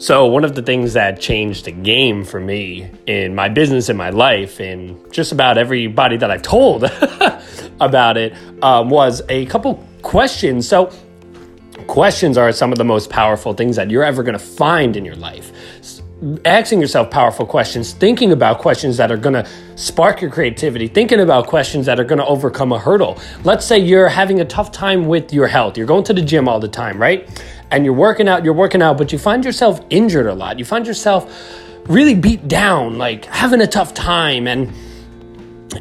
So, one of the things that changed the game for me in my business, in my life, and just about everybody that I've told about it um, was a couple questions. So, questions are some of the most powerful things that you're ever going to find in your life. Asking yourself powerful questions, thinking about questions that are going to spark your creativity, thinking about questions that are going to overcome a hurdle. Let's say you're having a tough time with your health. You're going to the gym all the time, right? And you're working out, you're working out, but you find yourself injured a lot. You find yourself really beat down, like having a tough time and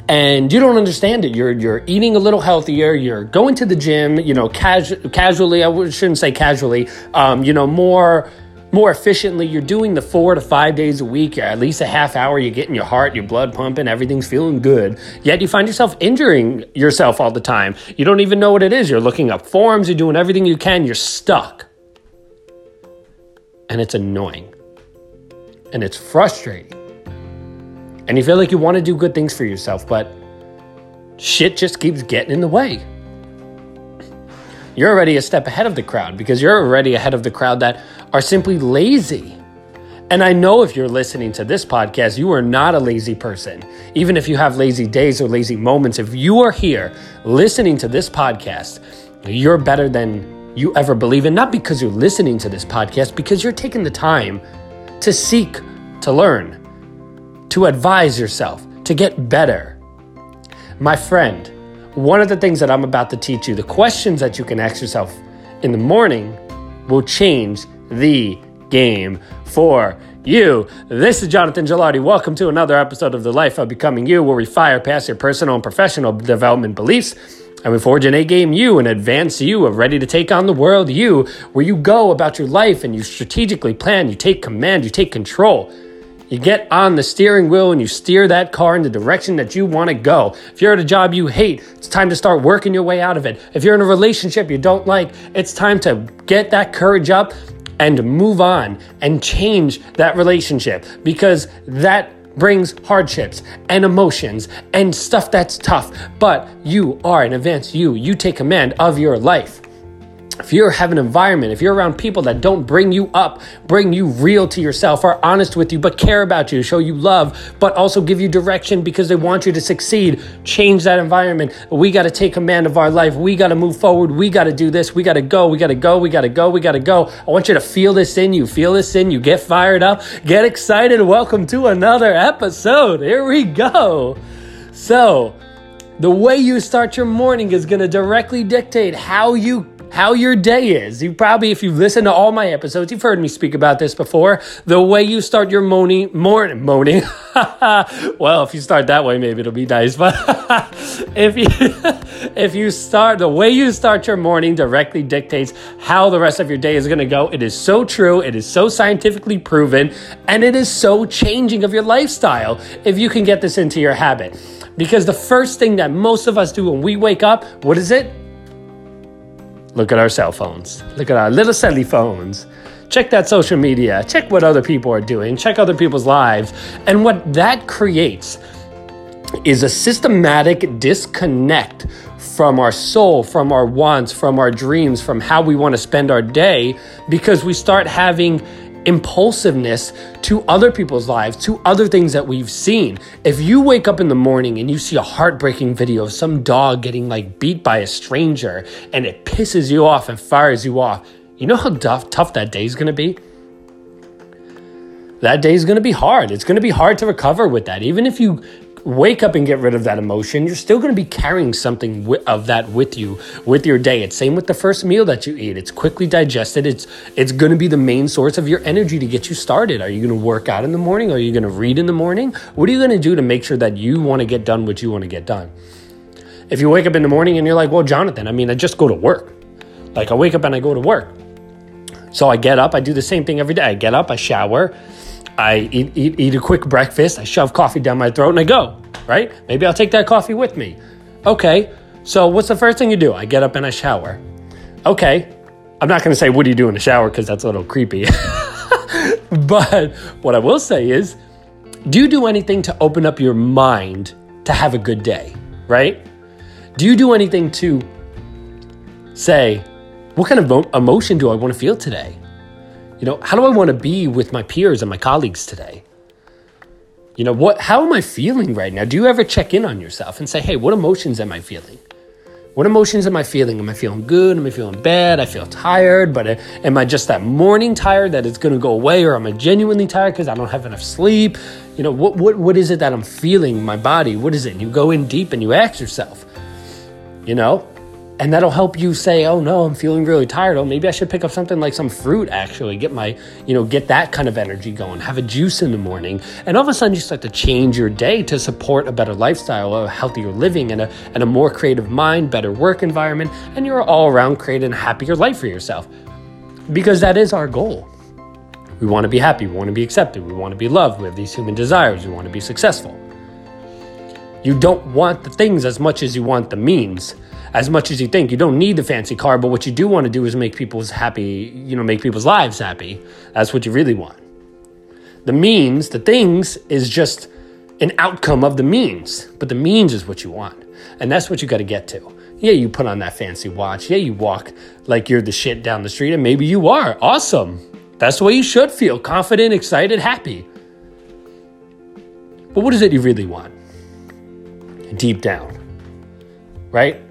and you don't understand it. You're you're eating a little healthier. You're going to the gym. You know, casu- casually. I shouldn't say casually. Um, you know, more more efficiently. You're doing the four to five days a week. At least a half hour. You're getting your heart, your blood pumping. Everything's feeling good. Yet you find yourself injuring yourself all the time. You don't even know what it is. You're looking up forms. You're doing everything you can. You're stuck and it's annoying and it's frustrating. And you feel like you want to do good things for yourself, but shit just keeps getting in the way. You're already a step ahead of the crowd because you're already ahead of the crowd that are simply lazy. And I know if you're listening to this podcast, you are not a lazy person. Even if you have lazy days or lazy moments, if you are here listening to this podcast, you're better than you ever believe in, not because you're listening to this podcast, because you're taking the time to seek to learn, to advise yourself, to get better. My friend, one of the things that I'm about to teach you, the questions that you can ask yourself in the morning, will change the game for you. This is Jonathan Gelardi. Welcome to another episode of The Life of Becoming You, where we fire past your personal and professional development beliefs and we forge an A game you, an advanced you, a ready to take on the world you, where you go about your life and you strategically plan, you take command, you take control. You get on the steering wheel and you steer that car in the direction that you want to go. If you're at a job you hate, it's time to start working your way out of it. If you're in a relationship you don't like, it's time to get that courage up and move on and change that relationship because that brings hardships and emotions and stuff that's tough, but you are an advanced you. You take command of your life if you have an environment, if you're around people that don't bring you up, bring you real to yourself, are honest with you, but care about you, show you love, but also give you direction because they want you to succeed, change that environment. We got to take command of our life. We got to move forward. We got to do this. We got to go. We got to go. We got to go. We got to go. I want you to feel this in you. Feel this in you. Get fired up. Get excited. Welcome to another episode. Here we go. So, the way you start your morning is going to directly dictate how you how your day is. You probably, if you've listened to all my episodes, you've heard me speak about this before. The way you start your morning, morning, morning. well, if you start that way, maybe it'll be nice. But if you, if you start the way you start your morning directly dictates how the rest of your day is going to go. It is so true. It is so scientifically proven, and it is so changing of your lifestyle. If you can get this into your habit. Because the first thing that most of us do when we wake up, what is it? Look at our cell phones. Look at our little celly phones. Check that social media. Check what other people are doing. Check other people's lives. And what that creates is a systematic disconnect from our soul, from our wants, from our dreams, from how we want to spend our day because we start having impulsiveness to other people's lives, to other things that we've seen. If you wake up in the morning and you see a heartbreaking video of some dog getting like beat by a stranger and it pisses you off and fires you off, you know how tough, tough that day is going to be? That day is going to be hard. It's going to be hard to recover with that. Even if you wake up and get rid of that emotion, you're still going to be carrying something of that with you with your day. It's same with the first meal that you eat. It's quickly digested. It's it's going to be the main source of your energy to get you started. Are you going to work out in the morning? Are you going to read in the morning? What are you going to do to make sure that you want to get done what you want to get done? If you wake up in the morning and you're like, "Well, Jonathan, I mean, I just go to work." Like I wake up and I go to work. So I get up, I do the same thing every day. I get up, I shower, I eat, eat, eat a quick breakfast, I shove coffee down my throat, and I go, right? Maybe I'll take that coffee with me. Okay, so what's the first thing you do? I get up and I shower. Okay, I'm not gonna say, what do you do in the shower? Because that's a little creepy. but what I will say is, do you do anything to open up your mind to have a good day, right? Do you do anything to say, what kind of emotion do I want to feel today? You know, how do I want to be with my peers and my colleagues today? You know, what how am I feeling right now? Do you ever check in on yourself and say, "Hey, what emotions am I feeling?" What emotions am I feeling? Am I feeling good? Am I feeling bad? I feel tired, but uh, am I just that morning tired that it's going to go away, or am I genuinely tired because I don't have enough sleep? You know, what, what, what is it that I'm feeling my body? What is it? You go in deep and you ask yourself, you know, and that'll help you say oh no i'm feeling really tired. Oh maybe i should pick up something like some fruit actually get my you know get that kind of energy going have a juice in the morning and all of a sudden you start to change your day to support a better lifestyle a healthier living and a, and a more creative mind better work environment and you're all around creating a happier life for yourself. Because that is our goal. We want to be happy we want to be accepted we want to be loved we have these human desires we want to be successful. You don't want the things as much as you want the means as much as you think. You don't need the fancy car, but what you do want to do is make people's happy, you know, make people's lives happy. That's what you really want. The means, the things, is just an outcome of the means, but the means is what you want. And that's what you got to get to. Yeah, you put on that fancy watch. Yeah, you walk like you're the shit down the street, and maybe you are. Awesome. That's the way you should feel confident, excited, happy. But what is it you really want? Deep down, right?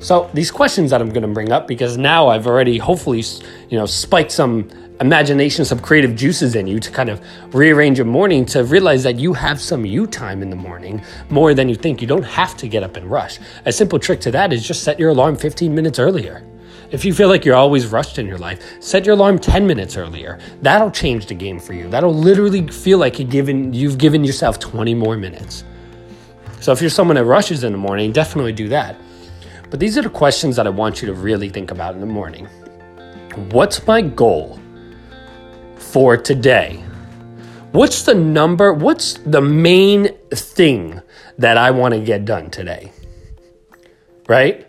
So these questions that I'm going to bring up because now I've already hopefully you know spiked some imagination, some creative juices in you to kind of rearrange your morning to realize that you have some you time in the morning more than you think. You don't have to get up and rush. A simple trick to that is just set your alarm 15 minutes earlier. If you feel like you're always rushed in your life, set your alarm 10 minutes earlier. That'll change the game for you. That'll literally feel like you've given, you've given yourself 20 more minutes. So if you're someone that rushes in the morning, definitely do that. But these are the questions that I want you to really think about in the morning. What's my goal for today? What's the number? What's the main thing that I want to get done today? Right?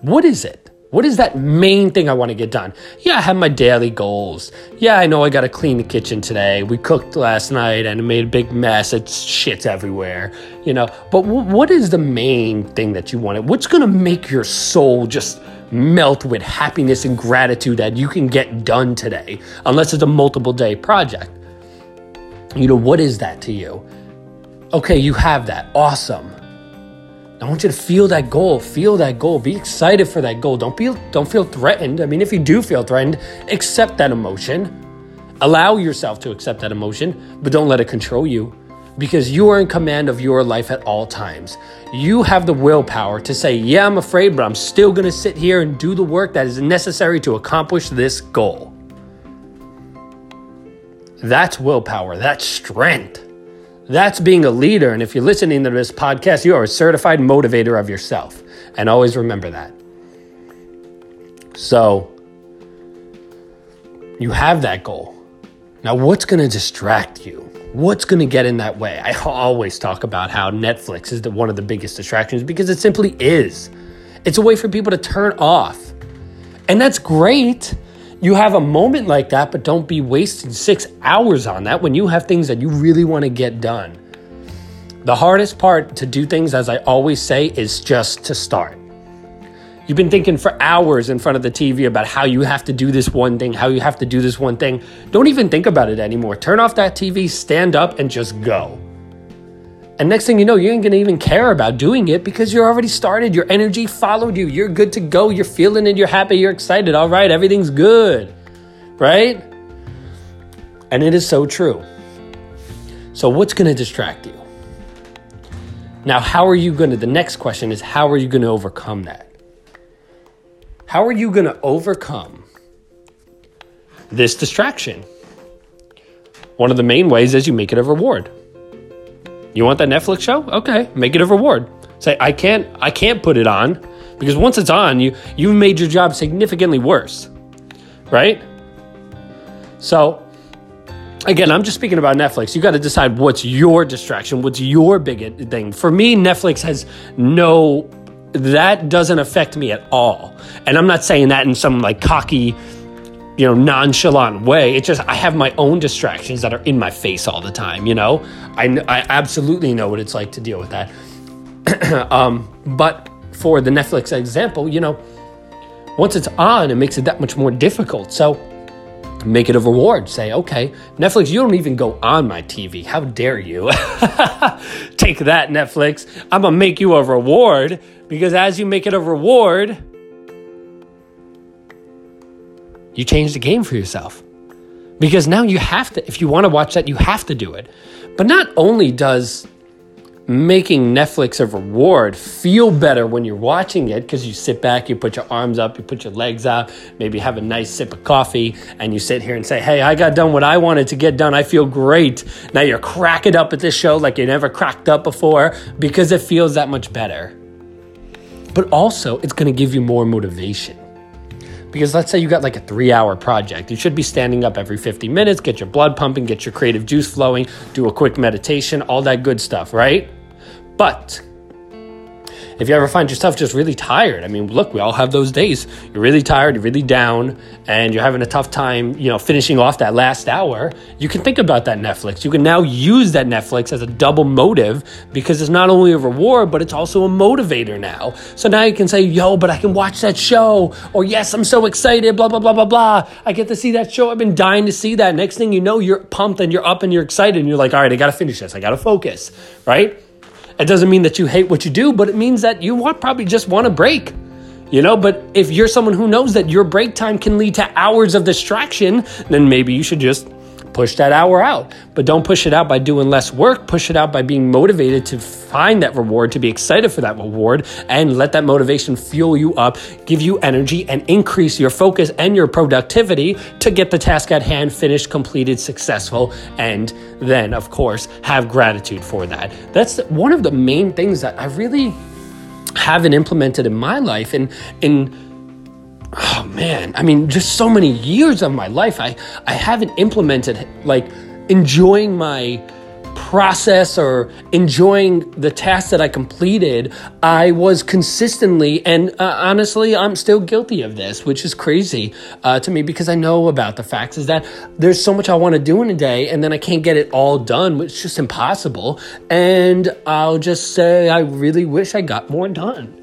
What is it? What is that main thing I want to get done? Yeah, I have my daily goals. Yeah, I know I got to clean the kitchen today. We cooked last night and it made a big mess. It's shit everywhere, you know. But w- what is the main thing that you want? What's going to make your soul just melt with happiness and gratitude that you can get done today, unless it's a multiple day project? You know, what is that to you? Okay, you have that. Awesome. I want you to feel that goal, feel that goal, be excited for that goal. Don't be don't feel threatened. I mean, if you do feel threatened, accept that emotion. Allow yourself to accept that emotion, but don't let it control you because you are in command of your life at all times. You have the willpower to say, "Yeah, I'm afraid, but I'm still going to sit here and do the work that is necessary to accomplish this goal." That's willpower, that's strength. That's being a leader. And if you're listening to this podcast, you are a certified motivator of yourself. And always remember that. So, you have that goal. Now, what's going to distract you? What's going to get in that way? I always talk about how Netflix is the, one of the biggest distractions because it simply is. It's a way for people to turn off. And that's great you have a moment like that, but don't be wasting six hours on that when you have things that you really want to get done. The hardest part to do things, as I always say, is just to start. You've been thinking for hours in front of the TV about how you have to do this one thing, how you have to do this one thing. Don't even think about it anymore. Turn off that TV, stand up, and just go. And next thing you know, you ain't gonna even care about doing it because you're already started. Your energy followed you. You're good to go. You're feeling it. You're happy. You're excited. All right, everything's good. Right? And it is so true. So, what's gonna distract you? Now, how are you gonna? The next question is how are you gonna overcome that? How are you gonna overcome this distraction? One of the main ways is you make it a reward. You want that Netflix show? Okay, make it a reward. Say I can't I can't put it on because once it's on, you you've made your job significantly worse. Right? So again, I'm just speaking about Netflix. You got to decide what's your distraction, what's your big thing. For me, Netflix has no that doesn't affect me at all. And I'm not saying that in some like cocky you know, nonchalant way. It's just I have my own distractions that are in my face all the time. You know, I I absolutely know what it's like to deal with that. um, but for the Netflix example, you know, once it's on, it makes it that much more difficult. So make it a reward. Say, okay, Netflix, you don't even go on my TV. How dare you? Take that, Netflix. I'm going to make you a reward because as you make it a reward, you change the game for yourself. Because now you have to, if you want to watch that, you have to do it. But not only does making Netflix a reward feel better when you're watching it because you sit back, you put your arms up, you put your legs out, maybe have a nice sip of coffee, and you sit here and say, Hey, I got done what I wanted to get done. I feel great. Now you're cracking up at this show like you never cracked up before because it feels that much better. But also, it's going to give you more motivation. Because let's say you got like a three hour project. You should be standing up every 50 minutes, get your blood pumping, get your creative juice flowing, do a quick meditation, all that good stuff, right? But if you ever find yourself just really tired, I mean, look, we all have those days. You're really tired, you're really down, and you're having a tough time, you know, finishing off that last hour. You can think about that Netflix. You can now use that Netflix as a double motive because it's not only a reward, but it's also a motivator now. So now you can say, yo, but I can watch that show, or yes, I'm so excited, blah, blah, blah, blah, blah. I get to see that show. I've been dying to see that. Next thing you know, you're pumped and you're up and you're excited, and you're like, all right, I got to finish this. I got to focus, right? It doesn't mean that you hate what you do, but it means that you want probably just want a break. You know, but if you're someone who knows that your break time can lead to hours of distraction, then maybe you should just push that hour out. But don't push it out by doing less work. Push it out by being motivated to find that reward, to be excited for that reward, and let that motivation fuel you up, give you energy, and increase your focus and your productivity to get the task at hand finished, completed, successful, and then, of course, have gratitude for that. That's one of the main things that I really haven't implemented in my life. And in oh man, I mean, just so many years of my life, I, I haven't implemented like enjoying my process or enjoying the task that I completed, I was consistently, and uh, honestly, I'm still guilty of this, which is crazy uh, to me because I know about the facts is that there's so much I want to do in a day and then I can't get it all done, which is just impossible. And I'll just say, I really wish I got more done.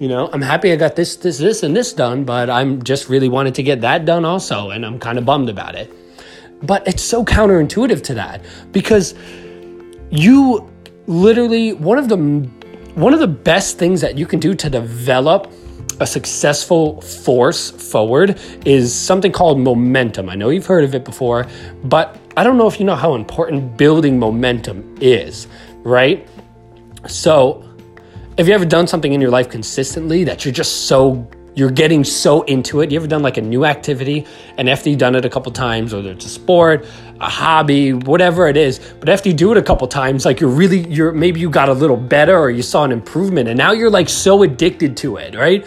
You know, I'm happy I got this, this, this, and this done, but I'm just really wanted to get that done also, and I'm kind of bummed about it. But it's so counterintuitive to that because you literally one of the one of the best things that you can do to develop a successful force forward is something called momentum. I know you've heard of it before, but I don't know if you know how important building momentum is, right? So, have you ever done something in your life consistently that you're just so you're getting so into it? You ever done like a new activity and after you've done it a couple times, whether it's a sport, a hobby, whatever it is, but after you do it a couple times, like you're really you're maybe you got a little better or you saw an improvement and now you're like so addicted to it, right?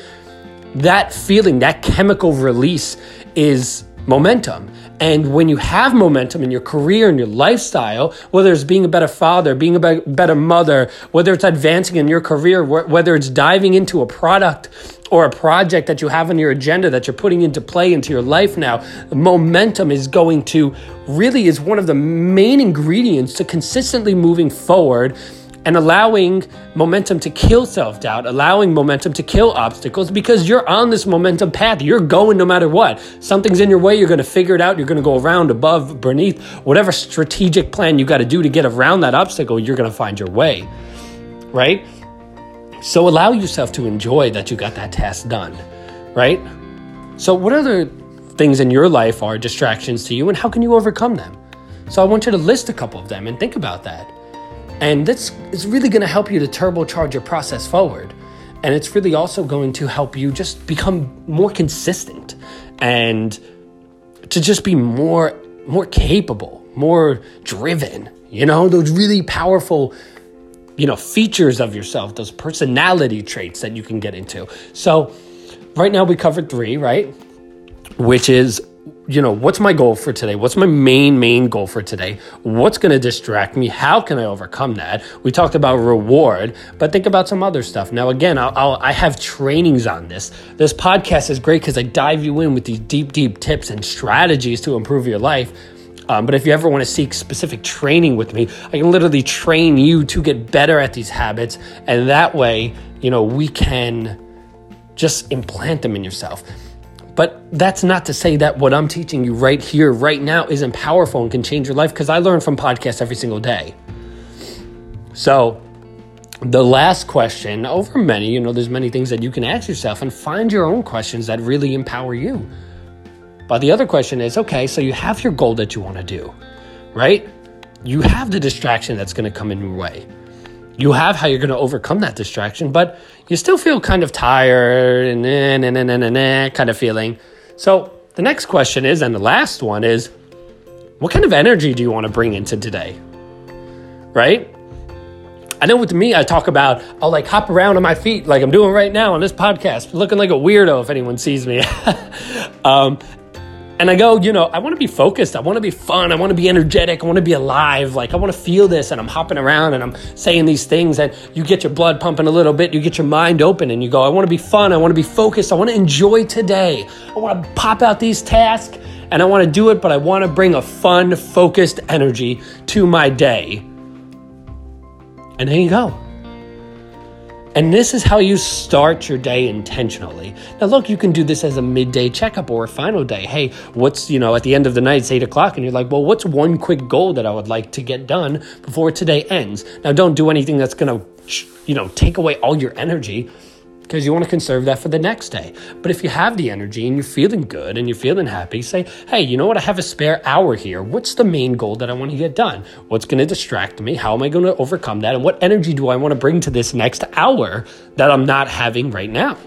That feeling, that chemical release is momentum. And when you have momentum in your career and your lifestyle, whether it's being a better father, being a better mother, whether it's advancing in your career, whether it's diving into a product or a project that you have on your agenda that you're putting into play into your life now, momentum is going to really is one of the main ingredients to consistently moving forward and allowing momentum to kill self doubt, allowing momentum to kill obstacles because you're on this momentum path. You're going no matter what. Something's in your way, you're going to figure it out. You're going to go around, above, beneath, whatever strategic plan you got to do to get around that obstacle, you're going to find your way, right? So allow yourself to enjoy that you got that task done, right? So, what other things in your life are distractions to you and how can you overcome them? So, I want you to list a couple of them and think about that. And this is really going to help you to turbocharge your process forward. And it's really also going to help you just become more consistent and to just be more more capable, more driven. You know, those really powerful you know features of yourself, those personality traits that you can get into. So, right now we covered 3, right? Which is you know, what's my goal for today? What's my main, main goal for today? What's going to distract me? How can I overcome that? We talked about reward, but think about some other stuff. Now, again, I'll, I'll i have trainings on this. This podcast is great because I dive you in with these deep, deep tips and strategies to improve your life. Um, but if you ever want to seek specific training with me, I can literally train you to get better at these habits. And that way, you know, we can just implant them in yourself. But that's not to say that what I'm teaching you right here, right now, isn't powerful and can change your life because I learn from podcasts every single day. So, the last question, over many, you know, there's many things that you can ask yourself and find your own questions that really empower you. But the other question is okay, so you have your goal that you want to do, right? You have the distraction that's going to come in your way. You have how you're going to overcome that distraction, but you still feel kind of tired and nah, nah, nah, nah, nah, kind of feeling. So the next question is, and the last one is, what kind of energy do you want to bring into today? Right? I know with me, I talk about I'll like hop around on my feet like I'm doing right now on this podcast, looking like a weirdo if anyone sees me. um, and I go, you know, I want to be focused. I want to be fun. I want to be energetic. I want to be alive. Like, I want to feel this. And I'm hopping around and I'm saying these things. And you get your blood pumping a little bit. You get your mind open and you go, I want to be fun. I want to be focused. I want to enjoy today. I want to pop out these tasks and I want to do it, but I want to bring a fun, focused energy to my day. And there you go. And this is how you start your day intentionally. Now, look, you can do this as a midday checkup or a final day. Hey, what's, you know, at the end of the night, it's eight o'clock, and you're like, well, what's one quick goal that I would like to get done before today ends? Now, don't do anything that's going to, you know, take away all your energy because you want to conserve that for the next day. But if you have the energy and you're feeling good and you're feeling happy, say, hey, you know what? I have a spare hour here. What's the main goal that I want to get done? What's going to distract me? How am I going to overcome that? And what energy do I want to bring to this next hour that I'm not having right now?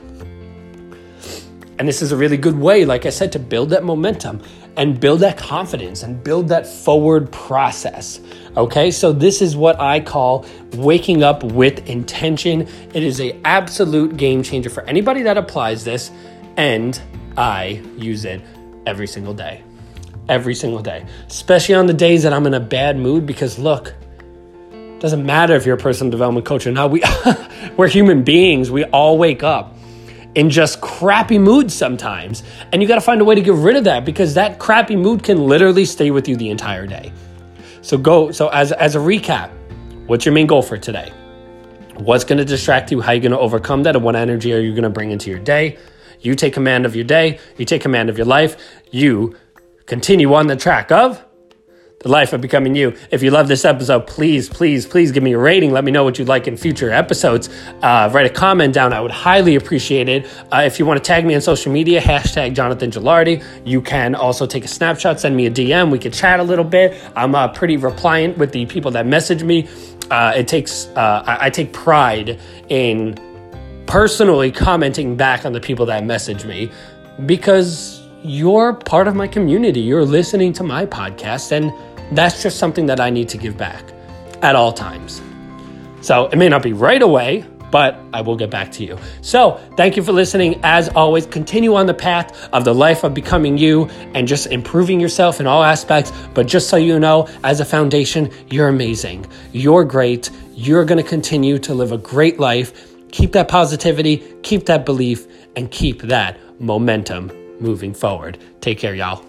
And this is a really good way, like I said, to build that momentum and build that confidence and build that forward process. Okay, so this is what I call waking up with intention. It is a absolute game changer for anybody that applies this, and I use it every single day. Every single day, especially on the days that I'm in a bad mood because look, doesn't matter if you're a personal development coach or not. We we're human beings. We all wake up in just crappy moods sometimes. And you got to find a way to get rid of that because that crappy mood can literally stay with you the entire day. So go so as as a recap, what's your main goal for today? What's going to distract you? How are you going to overcome that? And what energy are you going to bring into your day? You take command of your day, you take command of your life, you continue on the track of the life of becoming you. If you love this episode, please, please, please give me a rating. Let me know what you'd like in future episodes. Uh, write a comment down. I would highly appreciate it. Uh, if you want to tag me on social media, hashtag Jonathan Gelardi. You can also take a snapshot, send me a DM. We can chat a little bit. I'm uh, pretty repliant with the people that message me. Uh, it takes, uh, I, I take pride in personally commenting back on the people that message me because you're part of my community. You're listening to my podcast, and that's just something that I need to give back at all times. So it may not be right away, but I will get back to you. So, thank you for listening. As always, continue on the path of the life of becoming you and just improving yourself in all aspects. But just so you know, as a foundation, you're amazing. You're great. You're going to continue to live a great life. Keep that positivity, keep that belief, and keep that momentum moving forward. Take care, y'all.